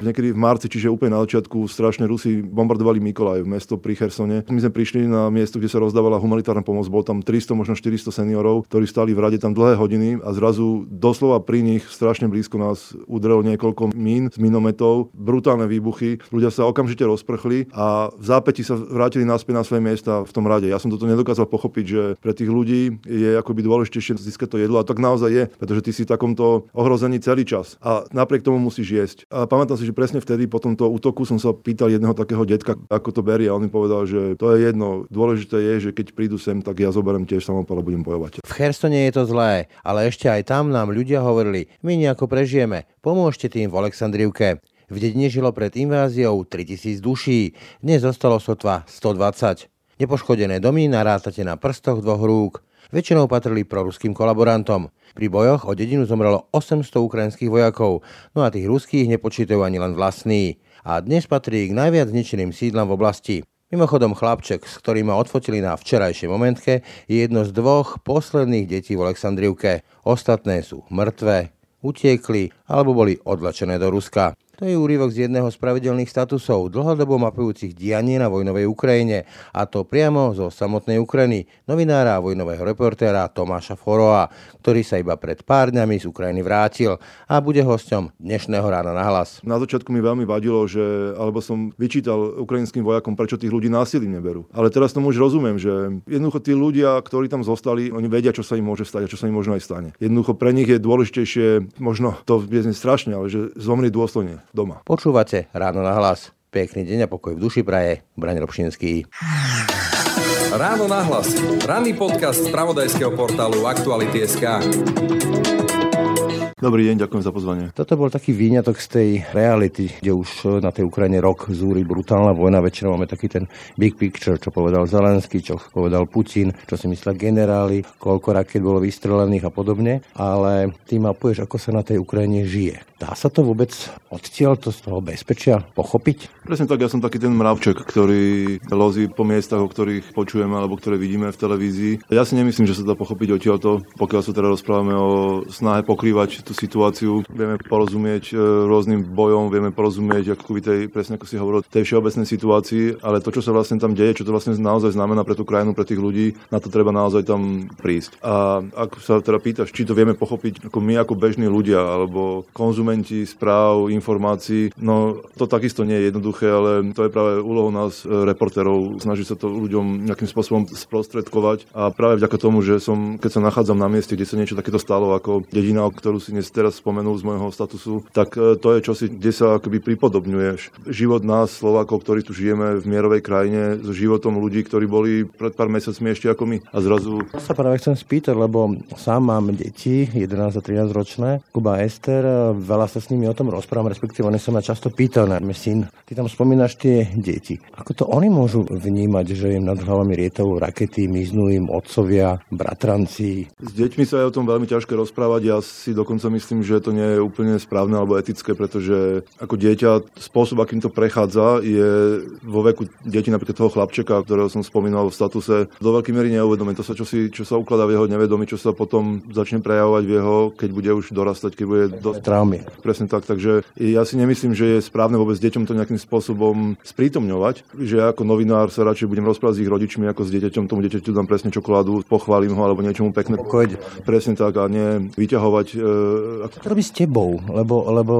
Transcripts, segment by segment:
Niekedy v marci, čiže úplne na začiatku, strašne Rusi bombardovali Mikolaj, mesto pri Chersone. My sme prišli na miesto, kde sa rozdávala humanitárna pomoc. Bol tam 300, možno 400 seniorov, ktorí stali v rade tam dlhé hodiny a zrazu doslova pri nich strašne blízko nás udrelo niekoľko mín z minometov, brutálne výbuchy. Ľudia sa okamžite rozprchli a v zápäti sa vrátili naspäť na svoje miesta v tom rade. Ja som toto nedokázal pochopiť, že pre tých ľudí je akoby dôležitejšie získať to jedlo a tak naozaj je, pretože ty si v takomto ohrození celý čas a napriek tomu musíš jesť. A pamätám si, že presne vtedy po tomto útoku som sa pýtal jedného takého detka, ako to berie a on mi povedal, že to je jedno. Dôležité je, že keď prídu sem, tak ja zoberiem tiež samopal a budem bojovať. V Chersone je to zlé, ale ešte aj tam nám ľudia hovorili, my nejako prežijeme, pomôžte tým v Aleksandrivke. V dedine žilo pred inváziou 3000 duší, dnes zostalo sotva 120. Nepoškodené domy narátate na prstoch dvoch rúk. Väčšinou patrili proruským kolaborantom. Pri bojoch o dedinu zomrelo 800 ukrajinských vojakov, no a tých ruských nepočítajú ani len vlastní. A dnes patrí k najviac zničeným sídlam v oblasti. Mimochodom chlapček, s ktorým ma odfotili na včerajšej momentke, je jedno z dvoch posledných detí v Aleksandrivke. Ostatné sú mŕtve, utiekli alebo boli odlačené do Ruska. To je úryvok z jedného z pravidelných statusov, dlhodobo mapujúcich dianie na vojnovej Ukrajine, a to priamo zo samotnej Ukrajiny, novinára a vojnového reportéra Tomáša Foroa, ktorý sa iba pred pár dňami z Ukrajiny vrátil a bude hosťom dnešného rána na hlas. Na začiatku mi veľmi vadilo, že alebo som vyčítal ukrajinským vojakom, prečo tých ľudí násilím neberú. Ale teraz tomu už rozumiem, že jednoducho tí ľudia, ktorí tam zostali, oni vedia, čo sa im môže stať a čo sa im možno aj stane. Jednoducho pre nich je dôležitejšie, možno to je strašne, ale že zomrie dôstojne doma. Počúvate ráno na hlas. Pekný deň a pokoj v duši praje. Braň Robšinský. Ráno na hlas. Ranný podcast z pravodajského portálu Aktuality.sk. Dobrý deň, ďakujem za pozvanie. Toto bol taký výňatok z tej reality, kde už na tej Ukrajine rok zúri brutálna vojna. Väčšinou máme taký ten big picture, čo povedal Zelenský, čo povedal Putin, čo si myslia generáli, koľko raket bolo vystrelených a podobne. Ale ty mapuješ, ako sa na tej Ukrajine žije. Dá sa to vôbec odtiaľ to z toho bezpečia pochopiť? Presne tak, ja som taký ten mravček, ktorý lozí po miestach, o ktorých počujeme alebo ktoré vidíme v televízii. Ja si nemyslím, že sa dá pochopiť odtiaľto, pokiaľ sa teda rozprávame o snahe pokrývať tú situáciu. Vieme porozumieť e, rôznym bojom, vieme porozumieť, ako tej, presne ako si hovoril, tej všeobecnej situácii, ale to, čo sa vlastne tam deje, čo to vlastne naozaj znamená pre tú krajinu, pre tých ľudí, na to treba naozaj tam prísť. A ak sa teda pýtaš, či to vieme pochopiť ako my, ako bežní ľudia, alebo konzumenti konzumenti správ, informácií. No to takisto nie je jednoduché, ale to je práve úlohou nás, e, reporterov, snažiť sa to ľuďom nejakým spôsobom sprostredkovať. A práve vďaka tomu, že som, keď sa nachádzam na mieste, kde sa niečo takéto stalo ako dedina, ktorú si dnes teraz spomenul z môjho statusu, tak e, to je čosi, kde sa akoby pripodobňuješ. Život nás, Slovákov, ktorí tu žijeme v mierovej krajine, so životom ľudí, ktorí boli pred pár mesiacmi ešte ako my. A zrazu... Ja sa práve chcem spýtať, lebo sám mám deti, 11 a 13 ročné, Kuba Ester, veľa veľa sa s nimi o tom rozprávam, respektíve oni sa ma často pýtajú, najmä syn, ty tam spomínaš tie deti. Ako to oni môžu vnímať, že im nad hlavami rietajú rakety, miznú im otcovia, bratranci? S deťmi sa je o tom veľmi ťažké rozprávať. Ja si dokonca myslím, že to nie je úplne správne alebo etické, pretože ako dieťa spôsob, akým to prechádza, je vo veku deti napríklad toho chlapčeka, ktorého som spomínal v statuse, do veľkej miery neuvedomé. To sa čo, si, čo sa ukladá v jeho nevedomí, čo sa potom začne prejavovať v jeho, keď bude už dorastať, keď bude dosť... Traumy. Presne tak, takže ja si nemyslím, že je správne vôbec deťom to nejakým spôsobom sprítomňovať, že ja ako novinár sa radšej budem rozprávať s ich rodičmi ako s dieťaťom, tomu dieťaťu dám presne čokoládu, pochválim ho alebo niečomu pekné. Pokojde. Presne tak a nie vyťahovať. E, ako... To robí s tebou, lebo, lebo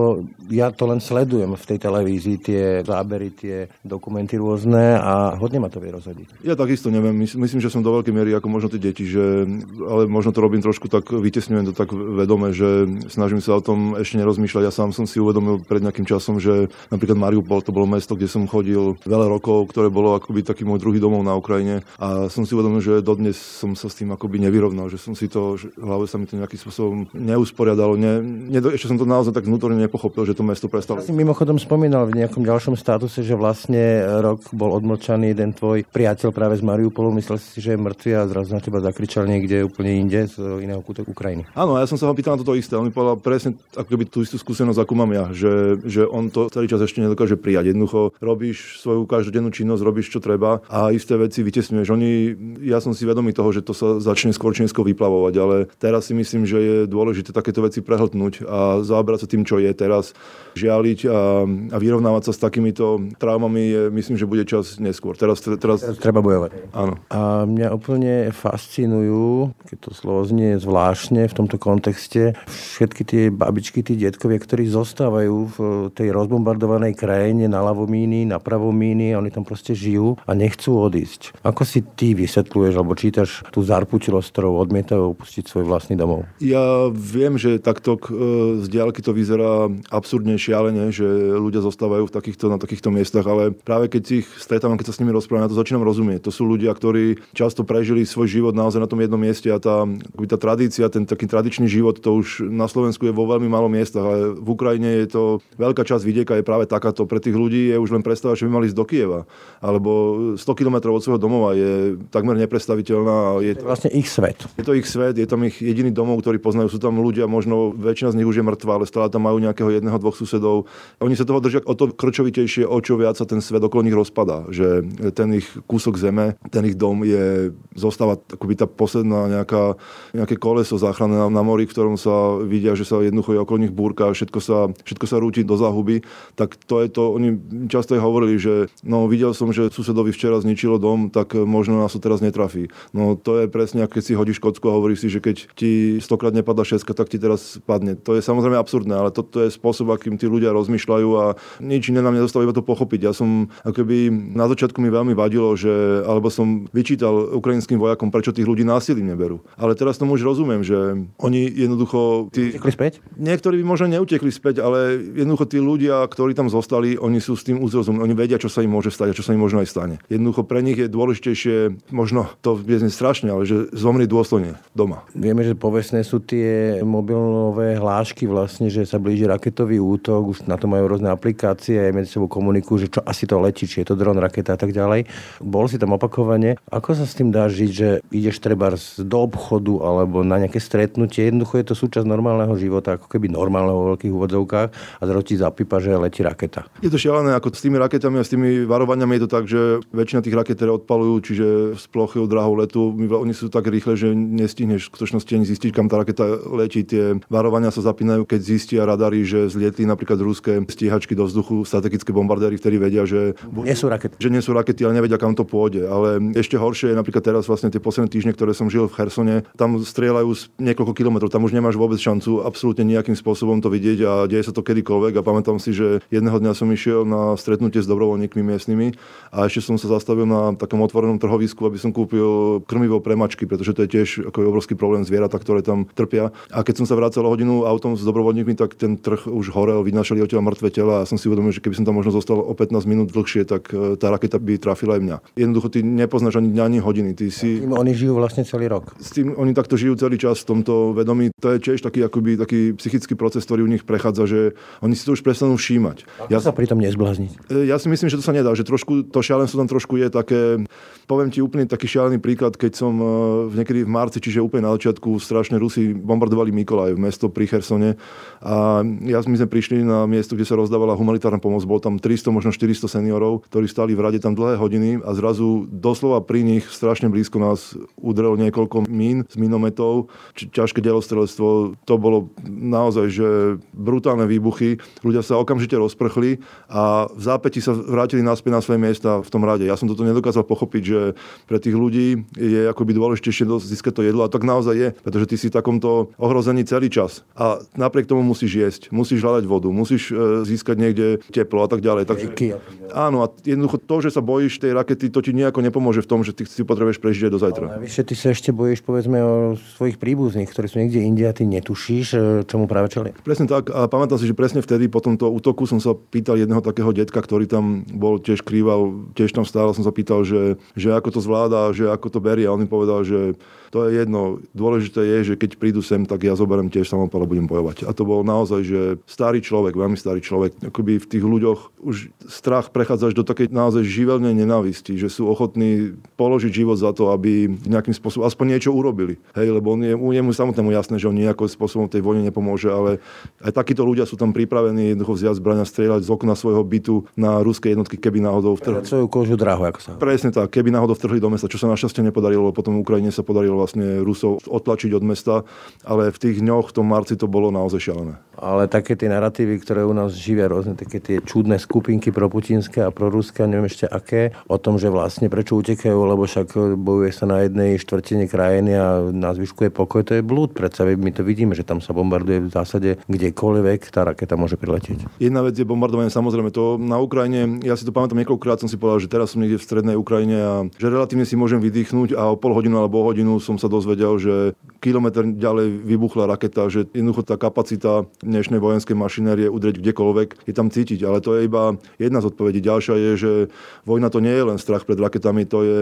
ja to len sledujem v tej televízii, tie zábery, tie dokumenty rôzne a hodne ma to vie rozhodiť. Ja takisto neviem, myslím, že som do veľkej miery ako možno tie deti, že, ale možno to robím trošku tak, vytesňujem to tak vedome, že snažím sa o tom ešte nerozmýšľať rozmýšľať. Ja sám som si uvedomil pred nejakým časom, že napríklad Mariupol to bolo mesto, kde som chodil veľa rokov, ktoré bolo akoby taký môj druhý domov na Ukrajine a som si uvedomil, že dodnes som sa s tým akoby nevyrovnal, že som si to, že hlave sa mi to nejakým spôsobom neusporiadalo. Ne, ne, ešte som to naozaj tak vnútorne nepochopil, že to mesto prestalo. Ja si mimochodom spomínal v nejakom ďalšom statuse, že vlastne rok bol odmlčaný jeden tvoj priateľ práve z Mariupolu, myslel si, že je mŕtvy a zrazu na teba zakričal niekde úplne inde z iného kúta Ukrajiny. Áno, ja som sa ho pýtal na toto isté. On mi povedal presne ako keby tú tú istú skúsenosť, ako mám ja, že, že on to celý čas ešte nedokáže prijať. Jednoducho robíš svoju každodennú činnosť, robíš čo treba a isté veci vytesňuješ. Oni, ja som si vedomý toho, že to sa začne skôr či neskôr vyplavovať, ale teraz si myslím, že je dôležité takéto veci prehltnúť a zaoberať sa tým, čo je teraz, žialiť a, a vyrovnávať sa s takýmito traumami je, myslím, že bude čas neskôr. Teraz, teraz... teraz treba bojovať. Áno. A mňa úplne fascinujú, keď to slovo znie zvláštne v tomto kontexte, všetky tie babičky, tí detkovia, ktorí zostávajú v tej rozbombardovanej krajine na ľavo míny, na pravo míny a oni tam proste žijú a nechcú odísť. Ako si ty vysvetľuješ alebo čítaš tú zarputilosť, ktorou odmietajú opustiť svoj vlastný domov? Ja viem, že takto e, z diálky to vyzerá absurdne šialene, že ľudia zostávajú v takýchto, na takýchto miestach, ale práve keď ich stretávam, keď sa s nimi rozprávam, na to začínam rozumieť. To sú ľudia, ktorí často prežili svoj život naozaj na tom jednom mieste a tá, tá tradícia, ten taký tradičný život, to už na Slovensku je vo veľmi málo miestach, v Ukrajine je to veľká časť vidieka je práve takáto. Pre tých ľudí je už len predstava, že by mali ísť do Kieva. Alebo 100 km od svojho domova je takmer nepredstaviteľná. Je to vlastne ich svet. Je to ich svet, je tam ich jediný domov, ktorý poznajú. Sú tam ľudia, možno väčšina z nich už je mŕtva, ale stále tam majú nejakého jedného, dvoch susedov. Oni sa toho držia o to krčovitejšie, o čo viac sa ten svet okolo nich rozpadá. Že ten ich kúsok zeme, ten ich dom je, zostáva akoby tá posledná nejaká, nejaké koleso záchrany na, na mori, v ktorom sa vidia, že sa jednoducho je okolo nich búrka, všetko sa, všetko sa rúti do záhuby, tak to je to, oni často aj hovorili, že no videl som, že susedovi včera zničilo dom, tak možno nás to teraz netrafí. No to je presne, keď si hodíš kocku a hovoríš si, že keď ti stokrát nepadla šeska, tak ti teraz padne. To je samozrejme absurdné, ale toto je spôsob, akým tí ľudia rozmýšľajú a nič iné nám nedostáva iba to pochopiť. Ja som akoby na začiatku mi veľmi vadilo, že alebo som vyčítal ukrajinským vojakom, prečo tých ľudí násilím neberú. Ale teraz tomu už rozumiem, že oni jednoducho... Tí, späť? Niektorí by možno neutekli späť, ale jednoducho tí ľudia, ktorí tam zostali, oni sú s tým uzrozum. Oni vedia, čo sa im môže stať a čo sa im možno aj stane. Jednoducho pre nich je dôležitejšie, možno to je strašne, ale že zomri dôstojne doma. Vieme, že povestné sú tie mobilové hlášky vlastne, že sa blíži raketový útok, už na to majú rôzne aplikácie, aj medzi sebou komunikujú, že čo asi to letí, či je to dron, raketa a tak ďalej. Bol si tam opakovane. Ako sa s tým dá žiť, že ideš treba do obchodu alebo na nejaké stretnutie? Jednoducho je to súčasť normálneho života, ako keby normálneho vo veľkých úvodzovkách a zrazu ti zapípa, že letí raketa. Je to šialené, ako s tými raketami a s tými varovaniami je to tak, že väčšina tých raket, ktoré odpalujú, čiže z plochy drahou letu, oni sú tak rýchle, že nestihneš v skutočnosti ani zistiť, kam tá raketa letí. Tie varovania sa zapínajú, keď zistia radary, že zlietli napríklad ruské stíhačky do vzduchu, strategické bombardéry, ktorí vedia, že nie sú rakety. Že nie sú rakety, ale nevedia, kam to pôjde. Ale ešte horšie je napríklad teraz vlastne tie posledné týždne, ktoré som žil v Chersone, tam strieľajú z niekoľko kilometrov, tam už nemáš vôbec šancu absolútne nejakým spôsobom to vidieť a deje sa to kedykoľvek. A pamätám si, že jedného dňa som išiel na stretnutie s dobrovoľníkmi miestnymi a ešte som sa zastavil na takom otvorenom trhovisku, aby som kúpil krmivo pre mačky, pretože to je tiež ako je obrovský problém zvieratá, ktoré tam trpia. A keď som sa vracal hodinu autom s dobrovoľníkmi, tak ten trh už horel, vynášali odtiaľ mŕtve tela a som si uvedomil, že keby som tam možno zostal o 15 minút dlhšie, tak e, tá raketa by trafila aj mňa. Jednoducho ty nepoznáš ani dňa, ani hodiny. Ty si... Tým oni žijú vlastne celý rok. S tým oni takto žijú celý čas v tomto vedomí. To je tiež taký, akoby, taký psychický proces, ktorý u nich prechádza, že oni si to už prestanú všímať. Ako ja sa pritom nezblázniť? E, ja si myslím, že to sa nedá, že trošku to šialenstvo tam trošku je také, poviem ti úplne taký šialený príklad, keď som e, v niekedy v marci, čiže úplne na začiatku, strašne Rusi bombardovali Mikolaj, mesto pri Chersone a ja, my sme prišli na miesto, kde sa rozdávala humanitárna pomoc, bol tam 300, možno 400 seniorov, ktorí stali v rade tam dlhé hodiny a zrazu doslova pri nich strašne blízko nás udrelo niekoľko mín z minometov, ťažké delostrelectvo. To bolo naozaj, že brutálne výbuchy. Ľudia sa okamžite rozprchli a v zápäti sa vrátili naspäť na svoje miesta v tom rade. Ja som toto nedokázal pochopiť, že pre tých ľudí je akoby dôležitejšie získať to jedlo a tak naozaj je, pretože ty si v takomto ohrození celý čas. A napriek tomu musíš jesť, musíš hľadať vodu, musíš e, získať niekde teplo a tak ďalej. Takže, áno, a jednoducho to, že sa bojíš tej rakety, to ti nejako nepomôže v tom, že ty si potrebuješ prežiť aj do zajtra. Ale vyššie ty sa ešte bojíš, povedzme, o svojich príbuzných, ktorí sú niekde inde a ty netušíš, e, čomu práve čeli. Presne tak. A pamätám si, že presne vtedy po tomto útoku som sa pýtal jedného takého detka, ktorý tam bol tiež krýval, tiež tam stál, som sa pýtal, že, že ako to zvláda, že ako to berie. A on mi povedal, že to je jedno. Dôležité je, že keď prídu sem, tak ja zoberiem tiež samopal a budem bojovať. A to bol naozaj, že starý človek, veľmi starý človek. Akoby v tých ľuďoch už strach prechádza až do takej naozaj živelnej nenávisti, že sú ochotní položiť život za to, aby nejakým spôsobom aspoň niečo urobili. Hej, lebo on je, je mu samotnému jasné, že on nejakým spôsobom tej vojne nepomôže, ale aj takíto ľudia sú tam pripravení jednoducho vziať zbrania, strieľať z okna svojho bytu na ruské jednotky, keby náhodou vtrhli. Svoju kožu drahu, ako sa. Presne tak, keby náhodou vtrhli do mesta, čo sa našťastie nepodarilo, potom Ukrajine sa podarilo vlastne Rusov odtlačiť od mesta, ale v tých dňoch, v tom marci to bolo naozaj šialené. Ale také tie narratívy, ktoré u nás živia rôzne také tie čudné skupinky pro putinské a pro ruské, neviem ešte aké, o tom, že vlastne prečo utekajú, lebo však bojuje sa na jednej štvrtine krajiny a na zvyšku je pokoj, to je blúd. Predsa my to vidíme, že tam sa bombarduje v zásade kdekoľvek, tá raketa môže priletieť. Jedna vec je bombardovanie, samozrejme to na Ukrajine, ja si to pamätám niekoľkokrát som si povedal, že teraz som niekde v strednej Ukrajine a že relatívne si môžem vydýchnuť a o pol hodinu alebo o hodinu som sa dozvedel, že kilometr ďalej vybuchla raketa, že jednoducho tá kapacita dnešnej vojenskej mašinérie udrieť kdekoľvek je tam cítiť. Ale to je iba jedna z odpovedí. Ďalšia je, že vojna to nie je len strach pred raketami, to je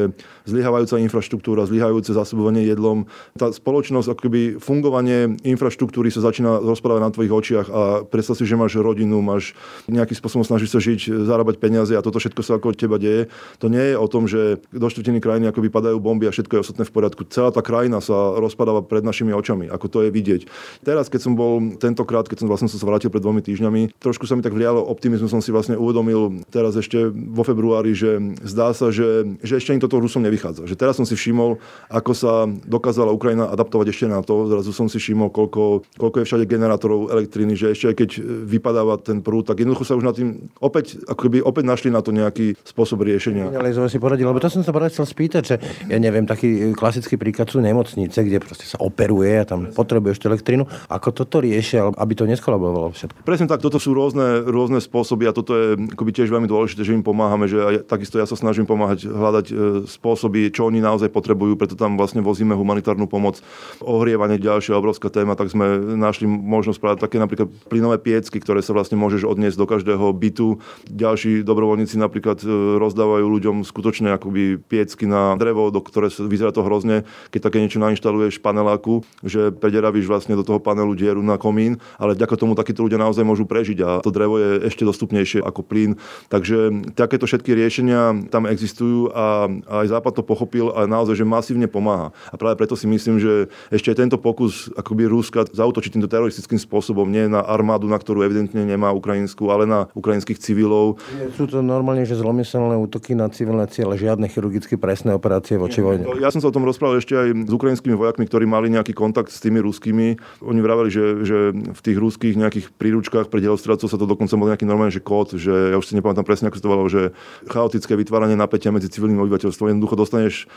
zlyhávajúca infraštruktúra, zlyhajúce zásobovanie jedlom. Tá spoločnosť, akoby fungovanie infraštruktúry sa začína rozprávať na tvojich očiach a predstav si, že máš rodinu, máš nejakým spôsobom snažíš sa žiť, zarábať peniaze a toto všetko sa ako teba deje. To nie je o tom, že do štvrtiny krajiny akoby padajú bomby a všetko je ostatné v poriadku. Celá tá krajina sa rozpadáva pred našimi očami, ako to je vidieť. Teraz, keď som bol tentokrát, keď som vlastne sa vrátil pred dvomi týždňami, trošku sa mi tak vlialo optimizmu, som si vlastne uvedomil teraz ešte vo februári, že zdá sa, že, že ešte ani toto Rusom nevychádza. Že teraz som si všimol, ako sa dokázala Ukrajina adaptovať ešte na to. Zrazu som si všimol, koľko, koľko je všade generátorov elektriny, že ešte aj keď vypadáva ten prúd, tak jednoducho sa už na tým opäť, ako keby opäť našli na to nejaký spôsob riešenia. Ale si poradil, lebo to som sa chcel spýtať, že ja neviem, taký klasický príklad sú nemocnice, kde proste sa operuje a tam potrebuješ tú elektrínu. Ako toto riešia, aby to neskolabovalo všetko? Presne tak, toto sú rôzne, rôzne spôsoby a toto je akoby tiež veľmi dôležité, že im pomáhame, že aj, takisto ja sa snažím pomáhať hľadať e, spôsoby, čo oni naozaj potrebujú, preto tam vlastne vozíme humanitárnu pomoc. Ohrievanie ďalšia obrovská téma, tak sme našli možnosť práve také napríklad plynové piecky, ktoré sa vlastne môžeš odniesť do každého bytu. Ďalší dobrovoľníci napríklad e, rozdávajú ľuďom skutočné akoby piecky na drevo, do ktoré vyzerá to hrozne, keď také niečo nainštaluješ paneláku, že prederavíš vlastne do toho panelu dieru na komín, ale vďaka tomu takíto ľudia naozaj môžu prežiť a to drevo je ešte dostupnejšie ako plyn. Takže takéto všetky riešenia tam existujú a aj Západ to pochopil a naozaj, že masívne pomáha. A práve preto si myslím, že ešte aj tento pokus akoby Ruska zautočiť týmto teroristickým spôsobom, nie na armádu, na ktorú evidentne nemá ukrajinskú, ale na ukrajinských civilov. Sú to normálne, že zlomyselné útoky na civilné ciele, žiadne chirurgicky presné operácie voči vojne. Ja som sa o tom rozprával ešte aj s ukrajinskými vojakmi, ktorí mali nejaký kontakt s tými ruskými. Oni vraveli, že, že v tých ruských nejakých príručkách pre delostradcov sa to dokonca bol nejaký normálny že kód, že ja už si nepamätám presne, ako sa to volalo, že chaotické vytváranie napätia medzi civilným obyvateľstvom. Jednoducho dostaneš,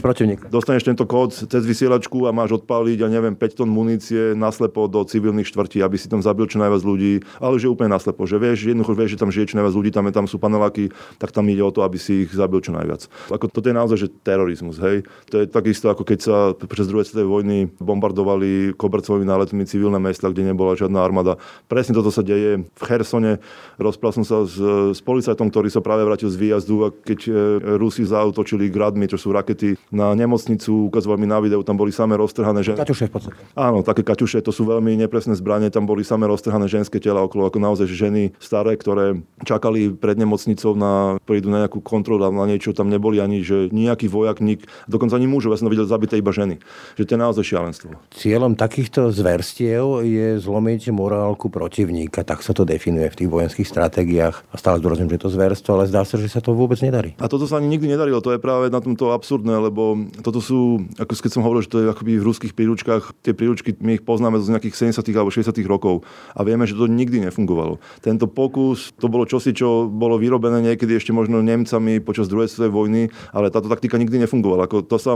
protivník. dostaneš tento kód cez vysielačku a máš odpáliť, ja neviem, 5 tón munície naslepo do civilných štvrtí, aby si tam zabil čo najviac ľudí, ale že úplne naslepo, že vieš, jednoducho vieš, že tam žije čo najviac ľudí, tam, je, tam sú paneláky, tak tam ide o to, aby si ich zabil čo najviac. Ako toto je naozaj že terorizmus, hej. To je takisto ako keď sa počas druhej svetovej vojny bombardovali kobercovými náletmi civilné mesta, kde nebola žiadna armáda. Presne toto sa deje v Chersone. Rozprával som sa s, s policajtom, ktorý sa práve vrátil z výjazdu a keď e, Rusi zautočili gradmi, čo sú rakety na nemocnicu, ukazovali mi na videu, tam boli samé roztrhané ženské. Kaťuše v podstate. Áno, také kaťuše, to sú veľmi nepresné zbranie, tam boli samé roztrhané ženské tela okolo, ako naozaj ženy staré, ktoré čakali pred nemocnicou na, prídu na nejakú kontrolu, na niečo, tam neboli ani, že nejaký vojak, nik, dokonca ani mužov, ja som videl zabité iba ženy. Že to je naozaj šialenstvo. Cieľom takýchto zverstiev je zlomiť morálku protivníka, tak sa to definuje v tých vojenských stratégiách. A stále zdôrazňujem, že je to zverstvo, ale zdá sa, že sa to vôbec nedarí. A toto sa ani nikdy nedarilo, to je práve na tomto absurdné, lebo toto sú, ako keď som hovoril, že to je akoby v ruských príručkách, tie príručky my ich poznáme z nejakých 70. alebo 60. rokov a vieme, že to nikdy nefungovalo. Tento pokus, to bolo čosi, čo bolo vyrobené niekedy ešte možno Nemcami počas druhej svetovej vojny, ale táto taktika nikdy nefungovala. Ako to sa,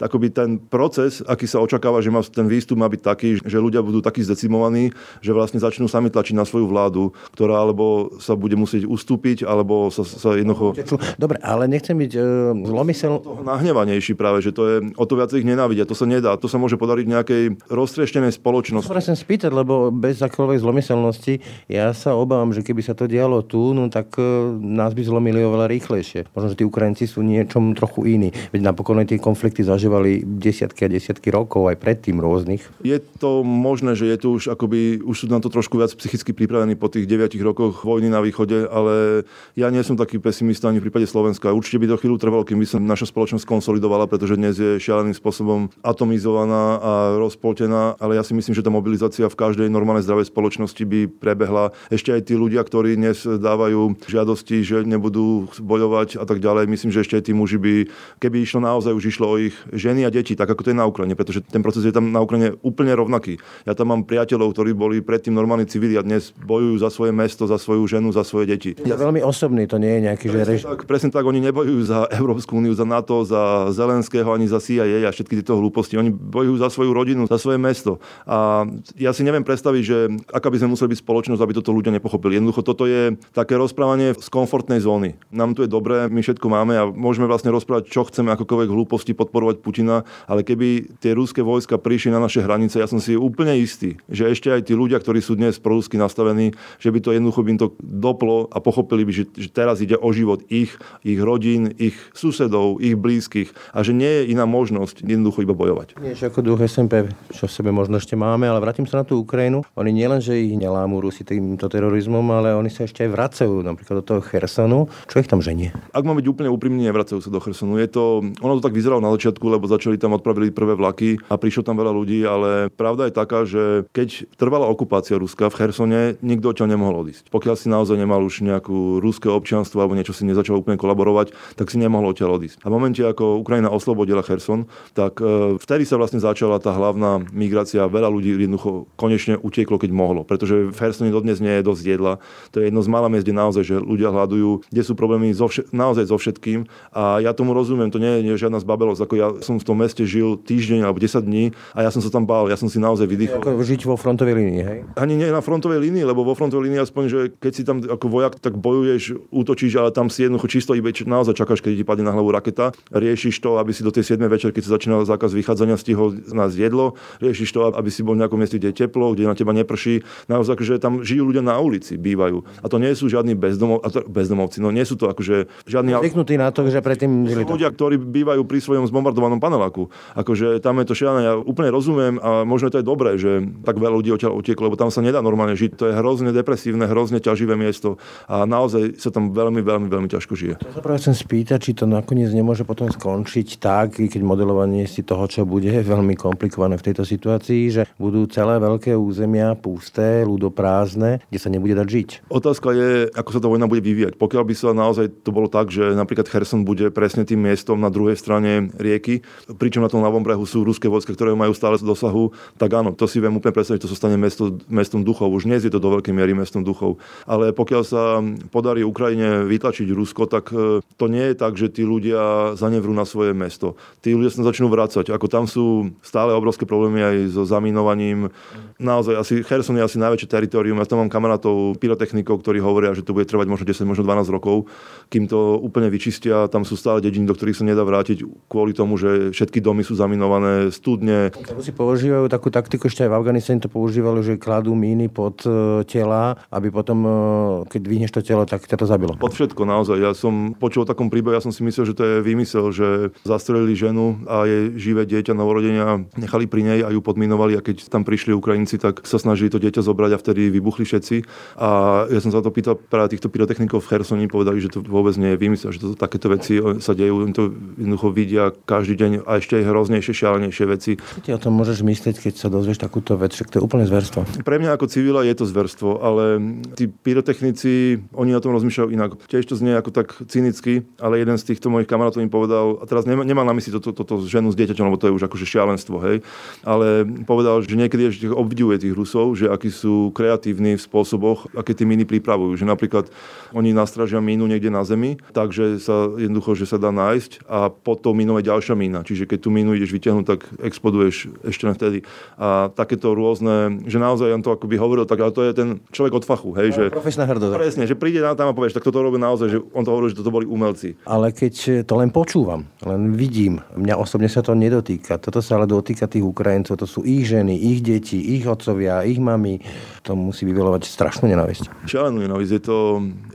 akoby ten proces, aký sa očakáva, že má, ten výstup má byť taký, že ľudia budú takí zdecimovaní, že vlastne začnú sami tlačiť na svoju vládu, ktorá alebo sa bude musieť ustúpiť, alebo sa, sa jednoducho... Dobre, ale nechcem byť uh, zlomysel... Nahnevanejší práve, že to je o to viac ich nenávidia. To sa nedá. To sa môže podariť nejakej roztrieštenej spoločnosti. To chcem spýtať, lebo bez akoľvek zlomyselnosti ja sa obávam, že keby sa to dialo tu, no tak uh, nás by zlomili oveľa rýchlejšie. Možno, že tí Ukrajinci sú niečom trochu iní. Veď napokon tie konflikty zažívali desiatky a desiatky rokov aj predtým rôznych. Je to možné, že je tu už akoby, už sú na to trošku viac psychicky pripravení po tých 9 rokoch vojny na východe, ale ja nie som taký pesimista ani v prípade Slovenska. Určite by to chvíľu trvalo, kým by sa naša spoločnosť konsolidovala, pretože dnes je šialeným spôsobom atomizovaná a rozpoltená, ale ja si myslím, že tá mobilizácia v každej normálnej zdravej spoločnosti by prebehla. Ešte aj tí ľudia, ktorí dnes dávajú žiadosti, že nebudú bojovať a tak ďalej, myslím, že ešte aj tí muži by, keby išlo naozaj už išlo o ich ženy a deti, tak ako to je na Ukrajine, pretože ten proces je tam na Ukrajine úplne rovnaký. Ja tam mám priateľov, ktorí boli predtým normálni civili a dnes bojujú za svoje mesto, za svoju ženu, za svoje deti. Je veľmi osobný, to nie je nejaký, že rež... tak, presne tak, oni nebojujú za Európsku úniu, za NATO, za Zelenského, ani za CIA a všetky tieto hlúposti. Oni bojujú za svoju rodinu, za svoje mesto. A ja si neviem predstaviť, že aká by sme museli byť spoločnosť, aby toto ľudia nepochopili. Jednoducho toto je také rozprávanie z komfortnej zóny. Nám tu je dobré, my všetko máme a môžeme vlastne rozprávať, čo chceme, akokoľvek hlúposti podporovať Putina, ale keby tie ruské vojska prišli na naše hranice, ja som si úplne istý, že ešte aj tí ľudia, ktorí sú dnes prorusky nastavení, že by to jednoducho by im to doplo a pochopili by, že, že teraz ide o život ich, ich rodín, ich susedov, ich blízkych a že nie je iná možnosť jednoducho iba bojovať. Nie, ako duch SMP, čo v sebe možno ešte máme, ale vrátim sa na tú Ukrajinu. Oni nielen, že ich nelámu Rusi týmto terorizmom, ale oni sa ešte aj vracajú napríklad do toho Chersonu. Čo ich tam ženie? Ak mám byť úplne úprimný, nevracajú sa do Chersonu. Je to, ono to tak vyzeralo na začiatku, lebo začali tam odpravili prvé vlaky a prišlo tam veľa ľudí, ale pravda je taká, že keď trvala okupácia Ruska v Chersone, nikto odtiaľ nemohol odísť. Pokiaľ si naozaj nemal už nejakú ruské občianstvo alebo niečo si nezačal úplne kolaborovať, tak si nemohol odtiaľ odísť. A v momente, ako Ukrajina oslobodila Cherson, tak e, vtedy sa vlastne začala tá hlavná migrácia. Veľa ľudí jednoducho konečne utieklo, keď mohlo, pretože v Hersone dodnes nie je dosť jedla. To je jedno z malých miest, kde naozaj, že ľudia hľadujú, kde sú problémy so vš- naozaj so všetkým. A ja tomu rozumiem, to nie je žiadna zbabelosť. Ako ja som v tom meste žil týždeň alebo 10 dní a ja som sa tam bál, ja som si naozaj vydýchol. Ako žiť vo frontovej línii, hej? Ani nie na frontovej línii, lebo vo frontovej línii aspoň, že keď si tam ako vojak, tak bojuješ, útočíš, ale tam si jednoducho čisto iba naozaj čakáš, keď ti padne na hlavu raketa. Riešiš to, aby si do tej 7 večer, keď sa začínal zákaz vychádzania, stihol nás jedlo. Riešiš to, aby si bol v nejakom mieste, kde je teplo, kde na teba neprší. Naozaj, že tam žijú ľudia na ulici, bývajú. A to nie sú žiadni bezdomov, a to, bezdomovci, no nie sú to akože žiadni... Zvyknutí na to, že predtým žili ľudia, ktorí bývajú pri svojom zbombardovanom paneláku. Akože tam je to šialené, ja úplne rozumiem a možno to je dobré, že tak veľa ľudí odtiaľ utieklo, lebo tam sa nedá normálne žiť. To je hrozne depresívne, hrozne ťaživé miesto a naozaj sa tam veľmi, veľmi, veľmi ťažko žije. Ja sa práve chcem spýtať, či to nakoniec nemôže potom skončiť tak, keď modelovanie si toho, čo bude, je veľmi komplikované v tejto situácii, že budú celé veľké územia pusté, ľudoprázdne, kde sa nebude dať žiť. Otázka je, ako sa tá vojna bude vyvíjať. Pokiaľ by sa naozaj to bolo tak, že napríklad Kherson bude presne tým miestom na druhej strane rieky, pričom na tom ľavom brehu sú ruské vojska, ktoré majú stále dosahu, tak áno, to si viem úplne predstaviť, to sa stane mesto, mestom duchov. Už dnes je to do veľkej miery mestom duchov. Ale pokiaľ sa podarí Ukrajine vytlačiť Rusko, tak e, to nie je tak, že tí ľudia zanevrú na svoje mesto. Tí ľudia sa začnú vrácať. Ako tam sú stále obrovské problémy aj so zaminovaním. Naozaj asi Kherson je asi najväčšie teritorium. Ja tam mám kamarátov, pyrotechnikov, ktorí hovoria, že to bude trvať možno 10, možno 12 rokov, kým to úplne vyčistia. Tam sú stále dediny, do ktorých sa nedá vrátiť kvôli tomu, že všetky domy sú zaminované, studne. Si používajú takú taktiku, ešte aj v Afganistane to používali, že kladú míny pod e, tela, aby potom, e, keď vyhneš to telo, tak ťa to zabilo. Pod všetko, naozaj. Ja som počul o takom príbehu, ja som si myslel, že to je vymysel, že zastrelili ženu a jej živé dieťa novorodenia nechali pri nej a ju podminovali a keď tam prišli Ukrajinci, tak sa snažili to dieťa zobrať a vtedy vybuchli všetci. A ja som sa to pýtal práve týchto pyrotechnikov v Chersoni, povedali, že to vôbec nie je vymysel, že to, takéto veci sa dejú, oni to jednoducho vidia každý deň a ešte aj hroznejšie, šialenejšie veci. Čo ti o tom môžeš myslieť, keď sa dozvieš takúto vec, že to je úplne zverstvo? Pre mňa ako civila je to zverstvo, ale tí pyrotechnici, oni na tom rozmýšľajú inak. Tiež to znie ako tak cynicky, ale jeden z týchto mojich kamarátov mi povedal, a teraz nemá na mysli toto, toto, ženu s dieťaťom, lebo to je už akože šialenstvo, hej, ale povedal, že niekedy ešte obviduje tých Rusov, že akí sú kreatívni v spôsoboch, aké tie míny pripravujú. Že napríklad oni nastražia mínu niekde na zemi, takže sa jednoducho, že sa dá nájsť a pod tou mínou je ďalšia mína. Čiže keď tú mínu ideš vyťahnuť, tak exploduješ ešte len vtedy. A takéto rôzne, že naozaj on to akoby hovoril, tak ale to je ten človek od fachu, hej, že... Profesná hrdosť. Presne, že príde na tam a povieš, tak toto robí naozaj, že on to hovoril, že toto boli umelci. Ale keď to len počúvam, len vidím, mňa osobne sa to nedotýka. Toto sa ale dotýka tých Ukrajincov, to sú ich ženy, ich deti, ich otcovia, ich mami. To musí vyvolovať strašnú nenávisť. Šialenú nenávisť. Je to...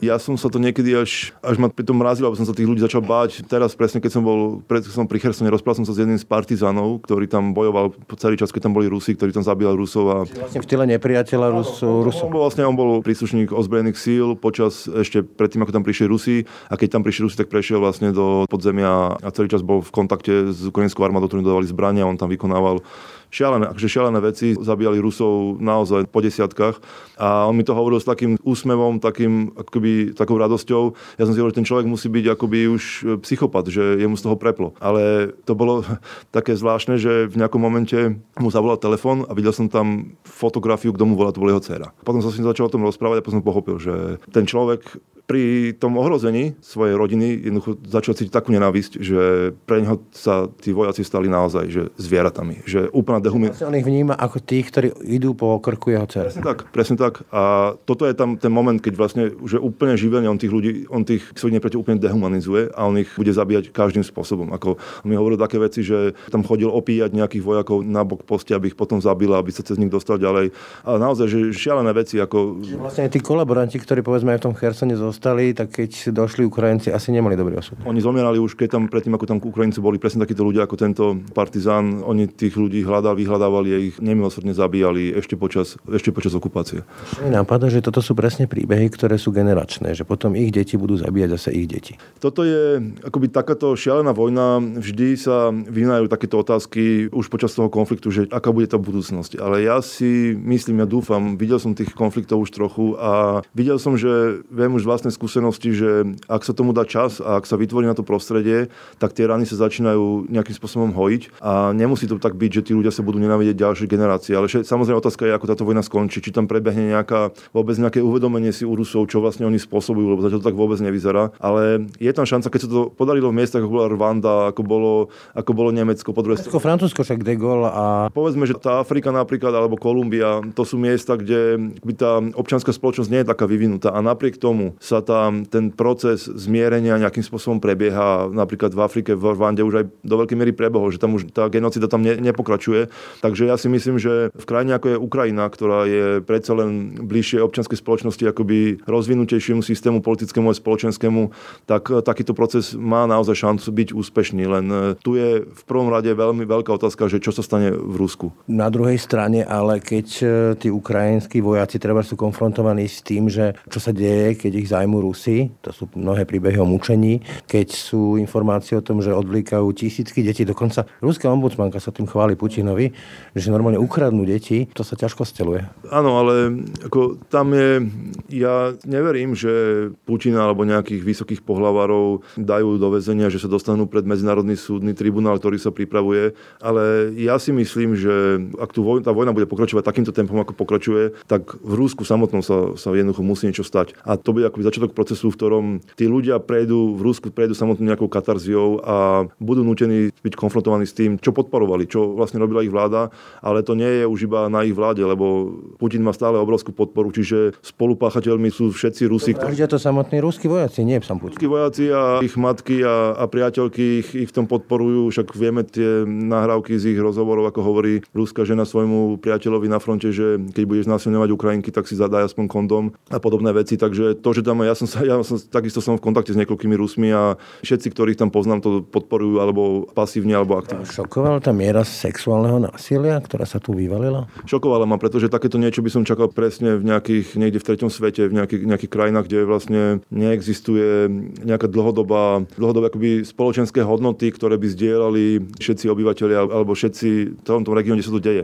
Ja som sa to niekedy až, až ma pri tom mrazil, aby som sa tých ľudí začal báť. Teraz presne, keď som bol pred, som pri Chersone, rozprával som sa s jedným z partizánov, ktorý tam bojoval po celý čas, keď tam boli Rusi, ktorí tam zabíjali Rusov. A... Vlastne v tyle nepriateľa Rusov. On bol vlastne on bol príslušník ozbrojených síl počas ešte predtým, ako tam prišli Rusi. A keď tam prišli Rusi, tak prešiel vlastne do podzemia a celý čas bol v kontakte s ukrajinskou armádou, ktorým dodávali zbrania. On tam vykonával šialené, akože šialené veci, zabíjali Rusov naozaj po desiatkách a on mi to hovoril s takým úsmevom, takým, akoby, takou radosťou. Ja som si hovoril, že ten človek musí byť akoby už psychopat, že je mu z toho preplo. Ale to bolo také zvláštne, že v nejakom momente mu zavolal telefón a videl som tam fotografiu, kto mu volá, to bola jeho dcera. Potom som si začal o tom rozprávať a potom som pochopil, že ten človek pri tom ohrození svojej rodiny jednoducho začal cítiť takú nenávisť, že pre neho sa tí vojaci stali naozaj že zvieratami. Že úplná dehumi... Vlastne on ich vníma ako tých, ktorí idú po krku jeho dcer. Presne tak, presne tak. A toto je tam ten moment, keď vlastne už je úplne živelne, on tých ľudí, on tých svojich nepriateľov úplne dehumanizuje a on ich bude zabíjať každým spôsobom. Ako on mi hovoril také veci, že tam chodil opíjať nejakých vojakov na bok poste, aby ich potom zabil, aby sa cez nich dostal ďalej. A naozaj, že šialené veci. Ako... Vlastne tí kolaboranti, ktorí povedzme aj v tom Chersone zostali, tak keď došli Ukrajinci, asi nemali dobrý osud. Oni zomierali už, keď tam predtým, ako tam Ukrajinci boli presne takíto ľudia ako tento partizán. Oni tých ľudí hľadali, vyhľadávali a ich nemilosrdne zabíjali ešte počas, ešte počas okupácie. Mi napadá, že toto sú presne príbehy, ktoré sú generačné, že potom ich deti budú zabíjať zase ich deti. Toto je akoby takáto šialená vojna. Vždy sa vynajú takéto otázky už počas toho konfliktu, že aká bude tá budúcnosť. Ale ja si myslím, ja dúfam, videl som tých konfliktov už trochu a videl som, že viem už vlastné skúsenosti že ak sa tomu dá čas a ak sa vytvorí na to prostredie, tak tie rany sa začínajú nejakým spôsobom hojiť a nemusí to tak byť, že tí ľudia sa budú nenávidieť ďalšie generácie. Ale samozrejme otázka je, ako táto vojna skončí, či tam prebehne nejaká vôbec nejaké uvedomenie si u Rusov, čo vlastne oni spôsobujú, lebo zatiaľ to tak vôbec nevyzerá. Ale je tam šanca, keď sa to podarilo v miestach, ako bola Rwanda, ako bolo, ako bolo Nemecko po druhej strane. Francúzsko však de Gaulle a... Povedzme, že tá Afrika napríklad, alebo Kolumbia, to sú miesta, kde by tá občianská spoločnosť nie je taká vyvinutá a napriek tomu sa tam ten proces zmierenia nejakým spôsobom prebieha. Napríklad v Afrike, v Rwande už aj do veľkej miery prebohol, že tam už tá genocida tam ne, nepokračuje. Takže ja si myslím, že v krajine ako je Ukrajina, ktorá je predsa len bližšie občianskej spoločnosti, akoby rozvinutejšiemu systému politickému a spoločenskému, tak takýto proces má naozaj šancu byť úspešný. Len e, tu je v prvom rade veľmi veľká otázka, že čo sa stane v Rusku. Na druhej strane, ale keď e, tí ukrajinskí vojaci treba sú konfrontovaní s tým, že čo sa deje, keď ich zajmú Rusy, Rusy, to sú mnohé príbehy o mučení, keď sú informácie o tom, že odvlíkajú tisícky detí, dokonca ruská ombudsmanka sa tým chváli Putinovi, že normálne ukradnú deti, to sa ťažko steluje. Áno, ale ako tam je, ja neverím, že Putina alebo nejakých vysokých pohlavárov dajú do väzenia, že sa dostanú pred Medzinárodný súdny tribunál, ktorý sa pripravuje, ale ja si myslím, že ak tu vojna, tá vojna bude pokračovať takýmto tempom, ako pokračuje, tak v Rúsku samotnom sa, sa jednoducho musí niečo stať. A to bude ako začiatok procesu, v ktorom tí ľudia prejdú, v Rusku prejdú samotnú nejakou katarziou a budú nutení byť konfrontovaní s tým, čo podporovali, čo vlastne robila ich vláda, ale to nie je už iba na ich vláde, lebo Putin má stále obrovskú podporu, čiže spolupáchateľmi sú všetci Rusi. Ktorí... to samotní ruskí vojaci, nie sám Putin. Ruskí vojaci a ich matky a, a priateľky ich, ich v tom podporujú, však vieme tie nahrávky z ich rozhovorov, ako hovorí ruská žena svojmu priateľovi na fronte, že keď budeš násilňovať Ukrajinky, tak si zadaj aspoň kondom a podobné veci. Takže to, že tam ja som ja som, takisto som v kontakte s niekoľkými Rusmi a všetci, ktorých tam poznám, to podporujú alebo pasívne, alebo aktívne. Šokovala tá miera sexuálneho násilia, ktorá sa tu vyvalila? Šokovala ma, pretože takéto niečo by som čakal presne v nejakých, niekde v treťom svete, v nejakých, nejakých krajinách, kde vlastne neexistuje nejaká dlhodobá, dlhodobé akoby spoločenské hodnoty, ktoré by zdieľali všetci obyvateľia alebo všetci v tomto regióne, kde sa to deje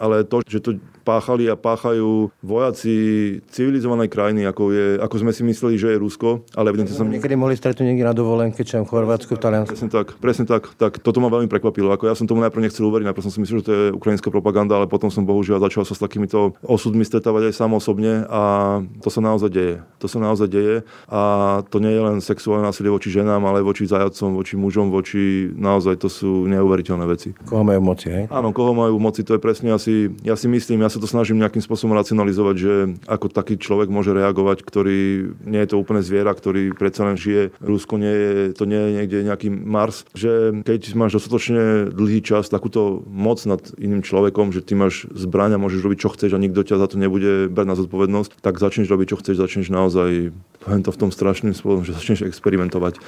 ale to, že to páchali a páchajú vojaci civilizovanej krajiny, ako, je, ako sme si mysleli, že je Rusko, ale evidentne sa... Niekedy mohli stretnúť niekde na dovolenke, čo v Chorvátsku, v Taliansku. Presne tak, presne tak, tak. Toto ma veľmi prekvapilo. Ako ja som tomu najprv nechcel uveriť, najprv som si myslel, že to je ukrajinská propaganda, ale potom som bohužiaľ začal sa s takýmito osudmi stretávať aj sám osobne a to sa naozaj deje. To sa naozaj deje a to nie je len sexuálne násilie voči ženám, ale voči zajacom, voči mužom, voči naozaj to sú neuveriteľné veci. Koho majú moci, hej? Áno, koho majú moci, to je presne asi si, ja si myslím, ja sa to snažím nejakým spôsobom racionalizovať, že ako taký človek môže reagovať, ktorý nie je to úplne zviera, ktorý predsa len žije. Rusko nie je, to nie je niekde nejaký Mars, že keď máš dostatočne dlhý čas, takúto moc nad iným človekom, že ty máš zbraň a môžeš robiť, čo chceš a nikto ťa za to nebude brať na zodpovednosť, tak začneš robiť, čo chceš, začneš naozaj, poviem to v tom strašným spôsobom, že začneš experimentovať,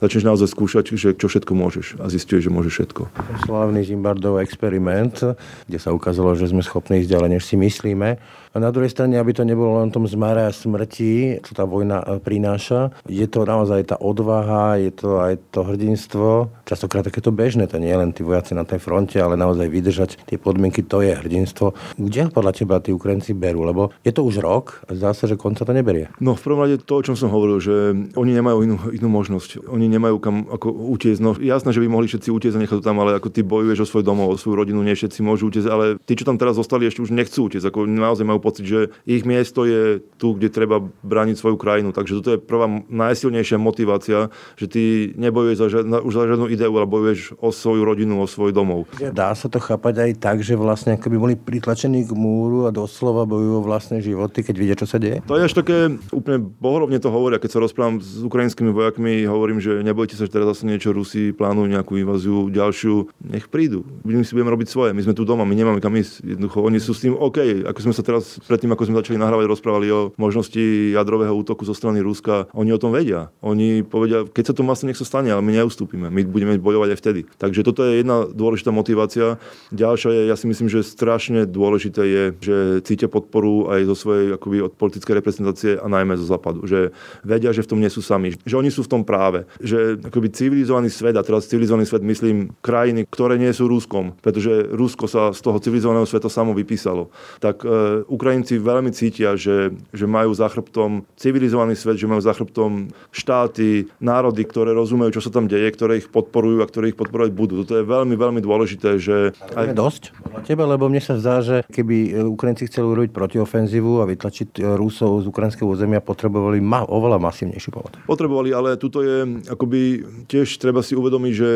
začneš naozaj skúšať, že čo všetko môžeš a zistíš, že môžeš všetko. Slavný Zimbardov experiment, kde sa ukázalo, ukázalo, že sme schopní ísť ďalej, než si myslíme. A na druhej strane, aby to nebolo len tom zmare a smrti, čo tá vojna e, prináša, je to naozaj tá odvaha, je to aj to hrdinstvo. Častokrát takéto bežné, to nie je len tí vojaci na tej fronte, ale naozaj vydržať tie podmienky, to je hrdinstvo. Kde podľa teba tí Ukrajinci berú? Lebo je to už rok a zdá sa, že konca to neberie. No v prvom rade to, o čom som hovoril, že oni nemajú inú, inú možnosť. Oni nemajú kam ako utiecť. No jasné, že by mohli všetci utiecť a nechať to tam, ale ako ty bojuješ o svoj domov, o svoju rodinu, nie všetci môžu utiecť, ale tí, čo tam teraz zostali, ešte už nechcú utiecť. Ako naozaj majú pocit, že ich miesto je tu, kde treba brániť svoju krajinu. Takže toto je prvá najsilnejšia motivácia, že ty nebojuješ za žiadna, už za žiadnu ideu, ale bojuješ o svoju rodinu, o svoj domov. Dá sa to chápať aj tak, že vlastne by boli pritlačení k múru a doslova bojujú o vlastné životy, keď vidia, čo sa deje? To je až také úplne bohorovne to hovoria, keď sa rozprávam s ukrajinskými vojakmi, hovorím, že nebojte sa, že teraz zase niečo Rusi plánujú nejakú inváziu ďalšiu, nech prídu. My si budeme robiť svoje, my sme tu doma, my nemáme kam ísť. Jednoducho, oni sú s tým OK. Ako sme sa teraz predtým tým, ako sme začali nahrávať, rozprávali o možnosti jadrového útoku zo strany Ruska. Oni o tom vedia. Oni povedia, keď sa to vlastne nech sa stane, ale my neustúpime. My budeme bojovať aj vtedy. Takže toto je jedna dôležitá motivácia. Ďalšia je, ja si myslím, že strašne dôležité je, že cítia podporu aj zo svojej akoby, od politickej reprezentácie a najmä zo západu. Že vedia, že v tom nie sú sami. Že oni sú v tom práve. Že akoby civilizovaný svet, a teraz civilizovaný svet myslím krajiny, ktoré nie sú Ruskom, pretože Rusko sa z toho civilizovaného sveta samo vypísalo. Tak e, Ukrajinci veľmi cítia, že, že majú za chrbtom civilizovaný svet, že majú za chrbtom štáty, národy, ktoré rozumejú, čo sa tam deje, ktoré ich podporujú a ktoré ich podporovať budú. Toto je veľmi, veľmi dôležité. Že aj... Dosť teba, lebo mne sa zdá, že keby Ukrajinci chceli urobiť protiofenzívu a vytlačiť Rusov z ukrajinského územia, potrebovali ma- oveľa masívnejší pomoc. Potrebovali, ale tuto je akoby tiež treba si uvedomiť, že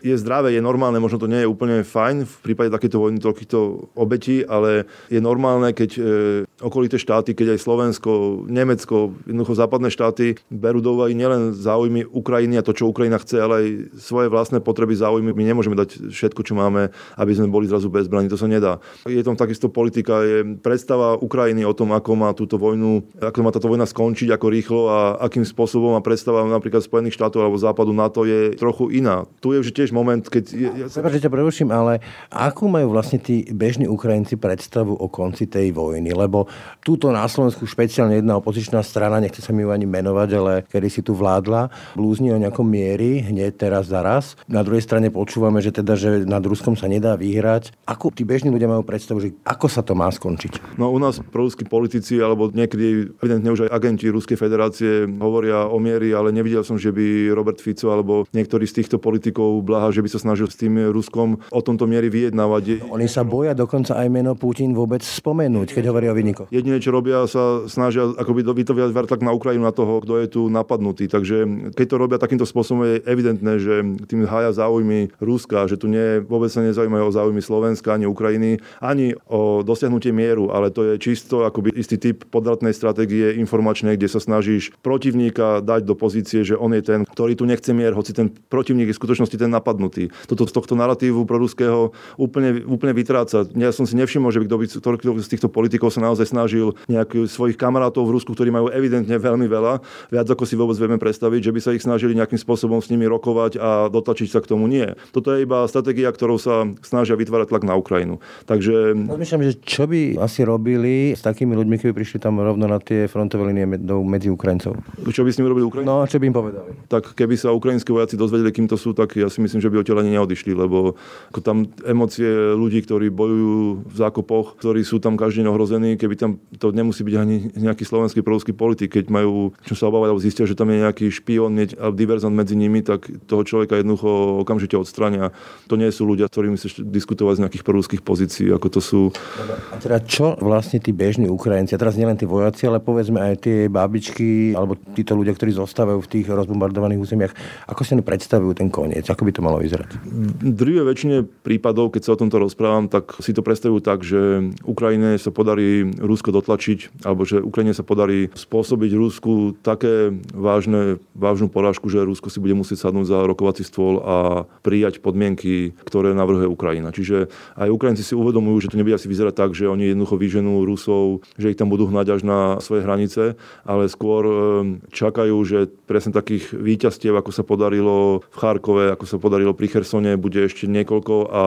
je zdravé, je normálne, možno to nie je úplne fajn v prípade takéto vojny, toľkýchto obetí, ale je normálne, keď e, okolité štáty, keď aj Slovensko, Nemecko, jednoducho západné štáty berú do úvahy nielen záujmy Ukrajiny a to, čo Ukrajina chce, ale aj svoje vlastné potreby, záujmy. My nemôžeme dať všetko, čo máme, aby sme boli zrazu bez zbraní. To sa nedá. Je tam takisto politika, je predstava Ukrajiny o tom, ako má túto vojnu, ako má táto vojna skončiť, ako rýchlo a akým spôsobom a predstava napríklad Spojených štátov alebo západu NATO je trochu iná. Tu je už tiež moment, keď... Ja sa... ťa preruším, ale akú majú vlastne tí bežní Ukrajinci predstavu o konci tej vojny? Lebo Túto na Slovensku špeciálne jedna opozičná strana, nechce sa mi ju ani menovať, ale kedy si tu vládla, blúzni o nejakom miery, hneď teraz zaraz. Na druhej strane počúvame, že teda, že nad Ruskom sa nedá vyhrať. Ako tí bežní ľudia majú predstavu, že ako sa to má skončiť? No u nás proruskí politici, alebo niekedy evidentne už aj agenti Ruskej federácie hovoria o miery, ale nevidel som, že by Robert Fico alebo niektorý z týchto politikov Blaha, že by sa snažil s tým Ruskom o tomto miery vyjednávať. Oni sa boja dokonca aj meno Putin vôbec spomenúť, keď hovoria o vyniku. Jedine, čo robia, sa snažia akoby vytvoriť vrtlak na Ukrajinu na toho, kto je tu napadnutý. Takže keď to robia takýmto spôsobom, je evidentné, že tým hája záujmy Ruska, že tu nie, vôbec sa nezaujímajú o záujmy Slovenska ani Ukrajiny, ani o dosiahnutie mieru, ale to je čisto akoby istý typ podratnej stratégie informačnej, kde sa snažíš protivníka dať do pozície, že on je ten, ktorý tu nechce mier, hoci ten protivník je v skutočnosti ten napadnutý. Toto z tohto narratívu pro ruského úplne, úplne vytráca. Ja som si nevšimol, že by kto z týchto politikov sa naozaj snažil nejakých svojich kamarátov v Rusku, ktorí majú evidentne veľmi veľa, viac ako si vôbec vieme predstaviť, že by sa ich snažili nejakým spôsobom s nimi rokovať a dotlačiť sa k tomu. Nie. Toto je iba stratégia, ktorou sa snažia vytvárať tlak na Ukrajinu. Takže... Rozmýšľam, že čo by asi robili s takými ľuďmi, keby prišli tam rovno na tie frontové linie medzi Ukrajincov? Čo by s nimi robili Ukrajinci? No, čo by im povedali? Tak keby sa ukrajinskí vojaci dozvedeli, kým to sú, tak ja si myslím, že by odtiaľ ani neodišli, lebo ako tam emócie ľudí, ktorí bojujú v zákopoch, ktorí sú tam každý deň ohrození, keby tam to nemusí byť ani nejaký slovenský proruský politik, keď majú čo sa obávať alebo zistia, že tam je nejaký špión alebo diverzant medzi nimi, tak toho človeka jednoducho okamžite odstrania. To nie sú ľudia, s ktorými diskutovať z nejakých proruských pozícií, ako to sú. A teda čo vlastne tí bežní Ukrajinci, a teraz nielen tí vojaci, ale povedzme aj tie babičky alebo títo ľudia, ktorí zostávajú v tých rozbombardovaných územiach, ako si predstavujú ten koniec, ako by to malo vyzerať? V drvie väčšine prípadov, keď sa o tomto rozprávam, tak si to predstavujú tak, že Ukrajine sa podarí Rusko dotlačiť alebo že Ukrajine sa podarí spôsobiť Rusku také vážne, vážnu porážku, že Rusko si bude musieť sadnúť za rokovací stôl a prijať podmienky, ktoré navrhuje Ukrajina. Čiže aj Ukrajinci si uvedomujú, že to nebude asi vyzerať tak, že oni jednoducho vyženú Rusov, že ich tam budú hnať až na svoje hranice, ale skôr e, čakajú, že presne takých výťastiev, ako sa podarilo v Charkove, ako sa podarilo pri Chersone, bude ešte niekoľko a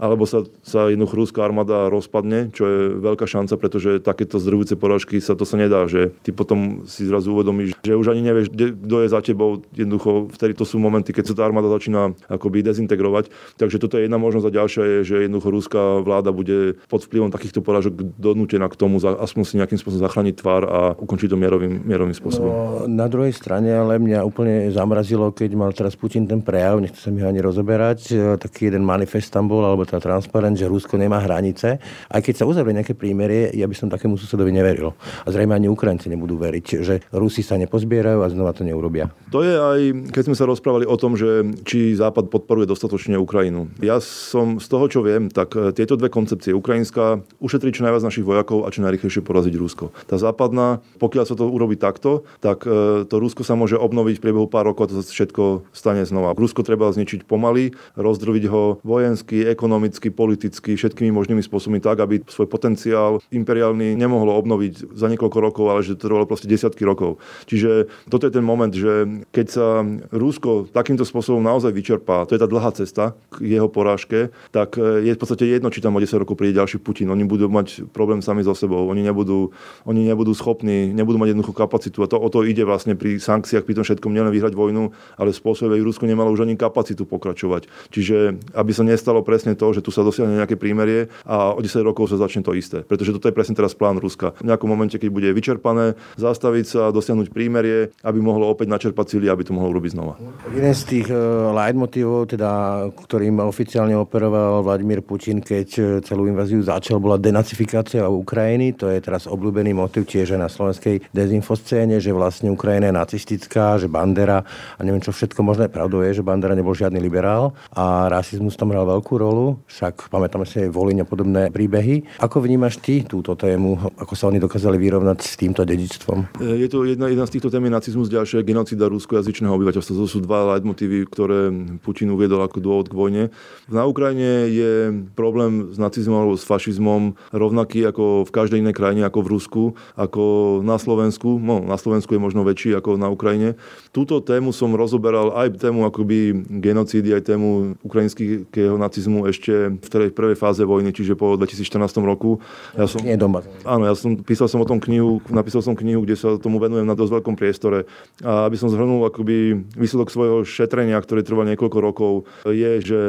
alebo sa, sa jednoducho ruská armáda rozpadne, čo je veľká šanca, pretože takéto zdrvujúce porážky sa to sa nedá, že ty potom si zrazu uvedomíš, že už ani nevieš, kto je za tebou. Jednoducho vtedy to sú momenty, keď sa tá armáda začína akoby dezintegrovať. Takže toto je jedna možnosť a ďalšia je, že jednoducho ruská vláda bude pod vplyvom takýchto porážok donútená k tomu, aspoň si nejakým spôsobom zachrániť tvár a ukončiť to mierovým, mierovým spôsobom. No, na druhej strane ale mňa úplne zamrazilo, keď mal teraz Putin ten prejav, nechcem sa mi ani rozoberať, taký jeden manifest tam bol, alebo tá transparent, že Rusko nemá hranice. Aj keď sa uzavrie nejaké prímerie, ja by som takému susedovi neveril. A zrejme ani Ukrajinci nebudú veriť, že Rusi sa nepozbierajú a znova to neurobia. To je aj, keď sme sa rozprávali o tom, že či Západ podporuje dostatočne Ukrajinu. Ja som z toho, čo viem, tak e, tieto dve koncepcie, ukrajinská ušetrí čo najviac našich vojakov a čo najrychlejšie poraziť Rusko. Tá západná, pokiaľ sa to urobí takto, tak e, to Rusko sa môže obnoviť v priebehu pár rokov a to sa všetko stane znova. Rusko treba zničiť pomaly, rozdrviť ho vojensky, ekonomicky, politicky, všetkými možnými spôsobmi tak, aby svoj potenciál imperiálny nemohlo obnoviť za niekoľko rokov, ale že to trvalo proste desiatky rokov. Čiže toto je ten moment, že keď sa Rusko takýmto spôsobom naozaj vyčerpá, to je tá dlhá cesta k jeho porážke, tak je v podstate jedno, či tam o 10 rokov príde ďalší Putin. Oni budú mať problém sami so sebou. Oni nebudú, oni nebudú schopní, nebudú mať jednoduchú kapacitu. A to o to ide vlastne pri sankciách, pri tom všetkom nielen vyhrať vojnu, ale spôsobe, Rusko nemalo už ani kapacitu pokračovať. Čiže aby sa nestalo presne to, že tu sa dosiahne nejaké prímerie a o 10 rokov sa začne to isté. Pretože toto je presne teraz plán Ruska. V nejakom momente, keď bude vyčerpané, zastaviť sa, dosiahnuť prímerie, aby mohlo opäť načerpať síly, aby to mohlo urobiť znova. Jeden z tých uh, leitmotivov, teda, ktorým oficiálne operoval Vladimír Putin, keď e, celú inváziu začal, bola denacifikácia Ukrajiny. To je teraz obľúbený motiv tiež na slovenskej dezinfoscéne, že vlastne Ukrajina je nacistická, že Bandera a neviem čo všetko možné. Pravdou je, že Bandera nebol žiadny liberál a rasizmus tam hral veľkú rolu. Však pamätáme si aj Voliň a podobné príbehy. Ako vnímaš ty túto tému? Ako sa oni dokázali vyrovnať s týmto dedičstvom? Je to jedna, jedna z týchto tém je nacizmus, ďalšia je genocida ruskojazyčného obyvateľstva. To sú dva leitmotívy, ktoré Putin uviedol ako dôvod k vojne. Na Ukrajine je problém s nacizmom alebo s fašizmom rovnaký ako v každej inej krajine, ako v Rusku, ako na Slovensku. No, na Slovensku je možno väčší ako na Ukrajine. Túto tému som rozoberal aj tému akoby genocídy, aj tému ukrajinského nacizmu ešte v tej prvej fáze vojny, čiže po 2014 roku. Ja som, Nie doma. Áno, ja som písal som o tom knihu, napísal som knihu, kde sa tomu venujem na dosť veľkom priestore. A aby som zhrnul akoby výsledok svojho šetrenia, ktoré trvá niekoľko rokov, je, že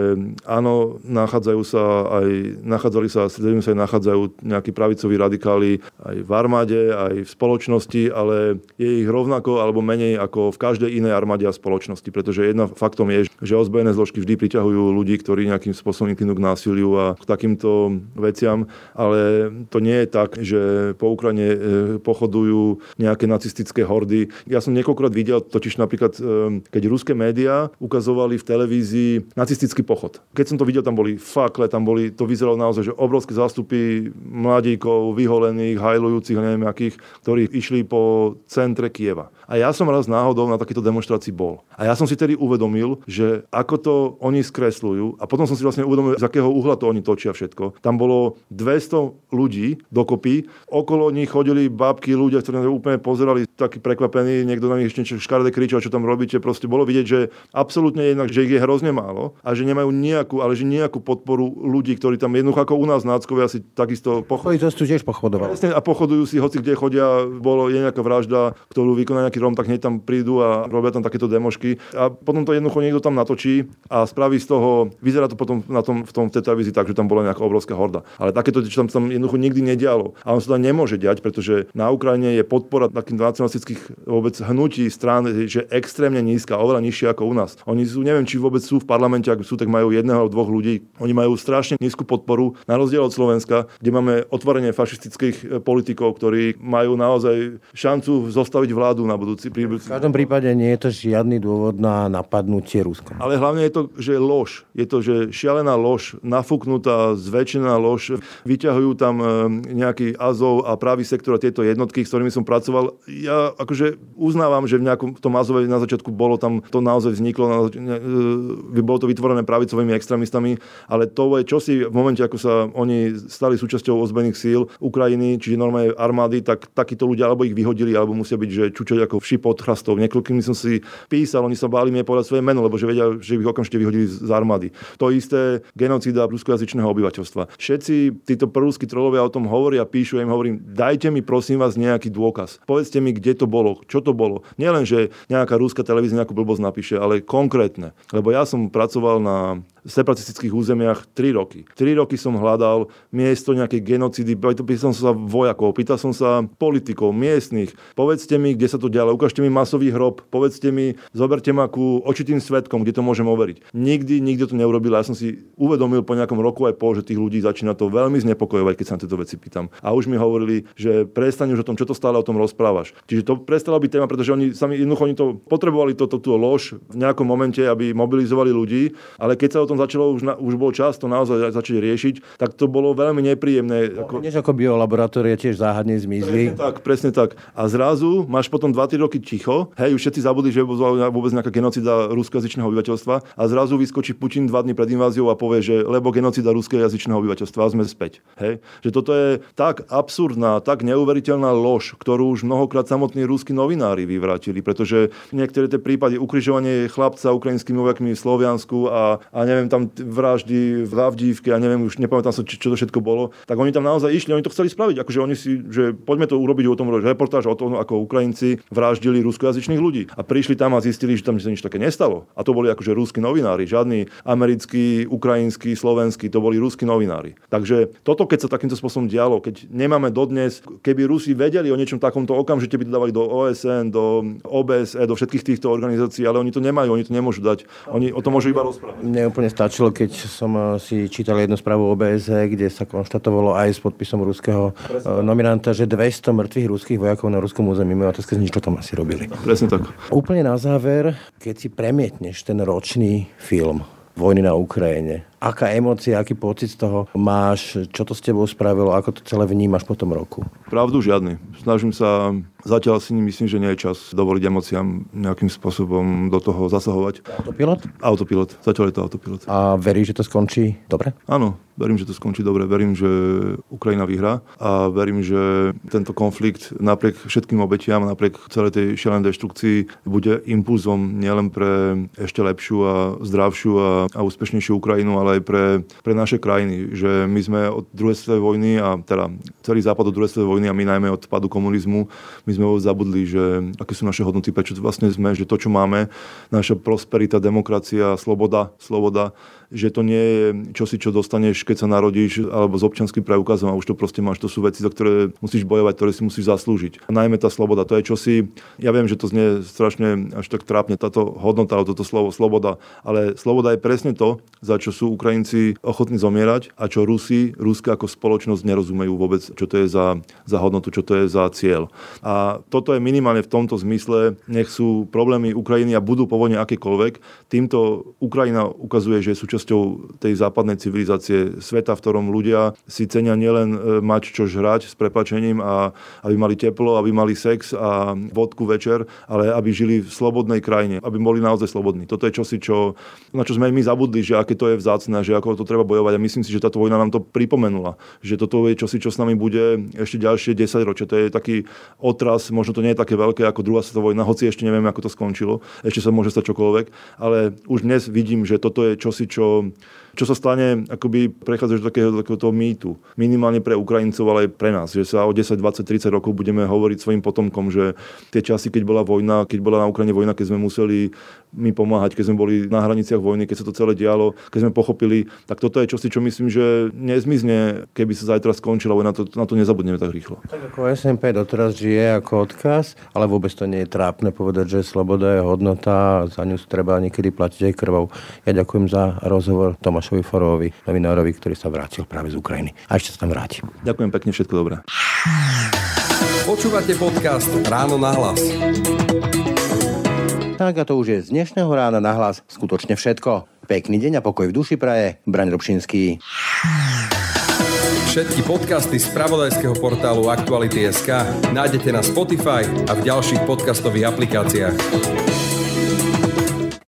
áno, nachádzajú sa aj, nachádzali sa, sa aj nachádzajú nejakí pravicoví radikáli aj v armáde, aj v spoločnosti, ale je ich rovnako alebo menej ako v každej inej armáde a spoločnosti, pretože jedna faktom je, že ozbrojené zložky vždy priťahujú ľudí, ktorí nejakým spôsobom inklinujú k násiliu a takýmto veciam, ale to nie je tak, že po Ukrajine e, pochodujú nejaké nacistické hordy. Ja som niekoľkokrát videl, totiž napríklad, e, keď ruské médiá ukazovali v televízii nacistický pochod. Keď som to videl, tam boli fakle, tam boli, to vyzeralo naozaj, že obrovské zástupy mladíkov, vyholených, hajlujúcich, neviem akých, ktorí išli po centre Kieva. A ja som raz náhodou na takéto demonstrácii bol. A ja som si tedy uvedomil, že ako to oni skresľujú a potom som si vlastne uvedomil, z akého uhla to oni točia všetko. Tam bolo 200 ľudí dokopy, okolo nich chodili babky, ľudia, ktorí na úplne pozerali takí prekvapení, niekto na nich ešte škaredé kričal, čo tam robíte. Proste bolo vidieť, že absolútne jednak, že ich je hrozne málo a že nemajú nejakú, ale že nejakú podporu ľudí, ktorí tam jednoducho ako u nás náckovia si takisto pochodujú. To tiež pochodovali. A pochodujú si, hoci kde chodia, bolo je nejaká vražda, ktorú vykoná nejaký Rom, tak hneď tam prídu a robia tam takéto demošky. A potom to jednoducho niekto tam natočí a spraví z toho, vyzerá to potom na tom, v tom v tej televízii tak, že tam bola nejaká obrovská horda. Ale takéto čo tam, tam jednoducho nikdy nedialo. A on sa tam nemôže diať, pretože na Ukrajine je podpora takých nacionalistických vôbec hnutí strán, že extrémne nízka, oveľa nižšia ako u nás. Oni sú, neviem, či vôbec sú v parlamente, ak sú, tak majú jedného alebo dvoch ľudí. Oni majú strašne nízku podporu, na rozdiel od Slovenska, kde máme otvorenie fašistických politikov, ktorí majú naozaj šancu zostaviť vládu na budúci príbuzný. V každom prípade nie je to žiadny dôvod na napadnutie Ruska. Ale hlavne je to, že lož. Je to, že šialená lož, nafúknutá, zväčšená lož. Vyťahujú tam e, nejaký Azov a pravý sektor a tieto jednotky, s ktorými som pracoval. Ja akože uznávam, že v nejakom v tom Azove na začiatku bolo tam, to naozaj vzniklo, e, bolo to vytvorené pravicovými extrémistami, ale to je čosi v momente, ako sa oni stali súčasťou ozbrojených síl Ukrajiny, čiže normálne armády, tak takíto ľudia alebo ich vyhodili, alebo musia byť, že čučať ako vši pod chrastov. Niekoľkými som si písal, oni sa báli mi povedať svoje meno, lebo že vedia, že ich okamžite vyhodili z armády. To isté genocída ruskojazyčného ruskojazyčného obyvateľstva. Všetci títo prúsky trolovia o tom hovoria, píšu, ja im hovorím, dajte mi prosím vás nejaký dôkaz. Povedzte mi, kde to bolo, čo to bolo. Nielen, že nejaká rúska televízia nejakú blbosť napíše, ale konkrétne. Lebo ja som pracoval na separatistických územiach 3 roky. 3 roky som hľadal miesto nejakej genocidy, pýtal som sa vojakov, pýtal som sa politikov, miestnych. Povedzte mi, kde sa to dialo, ukážte mi masový hrob, povedzte mi, zoberte ma ku očitým svetkom, kde to môžem overiť. Nikdy, nikto to neurobil. Ja som si uvedomil po nejakom roku aj pol, že tých ľudí začína to veľmi znepokojovať, keď sa na tieto veci pýtam. A už mi hovorili, že prestaň už o tom, čo to stále o tom rozprávaš. Čiže to prestalo byť téma, pretože oni sami jednoducho oni to potrebovali toto tú lož v nejakom momente, aby mobilizovali ľudí, ale keď sa o tom začalo, už, na, už bol čas to naozaj začať riešiť, tak to bolo veľmi nepríjemné. No, ako... Než ako biolaboratórie tiež záhadne zmizli. Presne tak, presne tak. A zrazu máš potom 2-3 roky ticho, hej, už všetci zabudli, že vôbec nejaká genocida ruskojazyčného obyvateľstva a zrazu vyskočí Putin dva dny pred inváziou a povie, že lebo genocida ruskojazyčného obyvateľstva sme späť. Hej. Že toto je tak absurdná, tak neuveriteľná lož, ktorú už mnohokrát samotní ruskí novinári vyvrátili, pretože niektoré tie prípady ukrižovanie chlapca ukrajinskými vojakmi v Sloviansku a, a neviem, tam vraždy v Lavdívke a neviem, už nepamätám sa, čo to všetko bolo, tak oni tam naozaj išli, oni to chceli spraviť, akože oni si, že poďme to urobiť o tom reportáž o tom, ako Ukrajinci vraždili ruskojazyčných ľudí. A prišli tam a zistili, že tam sa nič také nestalo. A to boli akože ruskí novinári, žiadni americkí, ukrajinskí, slovenskí, to boli ruskí novinári. Takže toto, keď sa takýmto spôsobom dialo, keď nemáme dodnes, keby Rusi vedeli o niečom takomto okamžite by to dávali do OSN, do OBSE, do všetkých týchto organizácií, ale oni to nemajú, oni to nemôžu dať. Oni o tom môžu iba rozprávať. Mne úplne stačilo, keď som eh, si čítal jednu správu OBS, kde sa konštatovalo aj s podpisom ruského Presne. Eh, nominanta, že 200 mŕtvych ruských vojakov na ruskom území majú otázka, čo tam asi robili. Presne tak. Úplne na záver, keď si premietneš ten ročný film vojny na Ukrajine, aká emócia, aký pocit z toho máš, čo to s tebou spravilo, ako to celé vnímaš po tom roku? Pravdu žiadny. Snažím sa Zatiaľ si myslím, že nie je čas dovoliť emóciám nejakým spôsobom do toho zasahovať. Autopilot? Autopilot. Zatiaľ je to autopilot. A veríš, že to skončí dobre? Áno, verím, že to skončí dobre. Verím, že Ukrajina vyhrá a verím, že tento konflikt napriek všetkým obetiam, napriek celej tej šialenej deštrukcii bude impulzom nielen pre ešte lepšiu a zdravšiu a, a úspešnejšiu Ukrajinu, ale aj pre, pre naše krajiny. Že my sme od druhej svetovej vojny a teda celý západ od druhej svetovej vojny a my najmä od padu komunizmu my sme zabudli, že aké sú naše hodnoty, prečo vlastne sme, že to, čo máme, naša prosperita, demokracia, sloboda, sloboda že to nie je čosi, čo dostaneš, keď sa narodíš, alebo s občanským preukazom a už to proste máš. To sú veci, za ktoré musíš bojovať, ktoré si musíš zaslúžiť. A najmä tá sloboda, to je čosi, ja viem, že to znie strašne až tak trápne, táto hodnota, toto slovo sloboda, ale sloboda je presne to, za čo sú Ukrajinci ochotní zomierať a čo Rusi, Ruska ako spoločnosť nerozumejú vôbec, čo to je za, za hodnotu, čo to je za cieľ. A toto je minimálne v tomto zmysle, nech sú problémy Ukrajiny a budú po vojne akékoľvek, týmto Ukrajina ukazuje, že je súčasť súčasťou tej západnej civilizácie sveta, v ktorom ľudia si cenia nielen e, mať čo žrať s prepačením a aby mali teplo, aby mali sex a vodku večer, ale aby žili v slobodnej krajine, aby boli naozaj slobodní. Toto je čosi, čo, na čo sme my zabudli, že aké to je vzácne, že ako to treba bojovať. A myslím si, že táto vojna nám to pripomenula. Že toto je čosi, čo s nami bude ešte ďalšie 10 ročia. To je taký otras, možno to nie je také veľké ako druhá svetová vojna, hoci ešte nevieme, ako to skončilo. Ešte sa môže stať čokoľvek, ale už dnes vidím, že toto je čosi, čo čo sa stane, akoby prechádzaš do takého, takého toho mýtu. Minimálne pre Ukrajincov, ale aj pre nás. Že sa o 10, 20, 30 rokov budeme hovoriť svojim potomkom, že tie časy, keď bola vojna, keď bola na Ukrajine vojna, keď sme museli my pomáhať, keď sme boli na hraniciach vojny, keď sa to celé dialo, keď sme pochopili, tak toto je čosi, čo myslím, že nezmizne, keby sa zajtra skončila vojna, to, na to nezabudneme tak rýchlo. Tak ako SMP doteraz žije ako odkaz, ale vôbec to nie je trápne povedať, že sloboda je hodnota a za ňu treba niekedy platiť aj krvou. Ja ďakujem za rozhovor Tomášovi Forovi, novinárovi, ktorý sa vrátil práve z Ukrajiny. A ešte sa tam vráti. Ďakujem pekne, všetko dobré. Počúvate podcast Ráno na hlas. Tak a to už je z dnešného rána na hlas skutočne všetko. Pekný deň a pokoj v duši praje. Braň Robšinský. Všetky podcasty z pravodajského portálu Aktuality.sk nájdete na Spotify a v ďalších podcastových aplikáciách.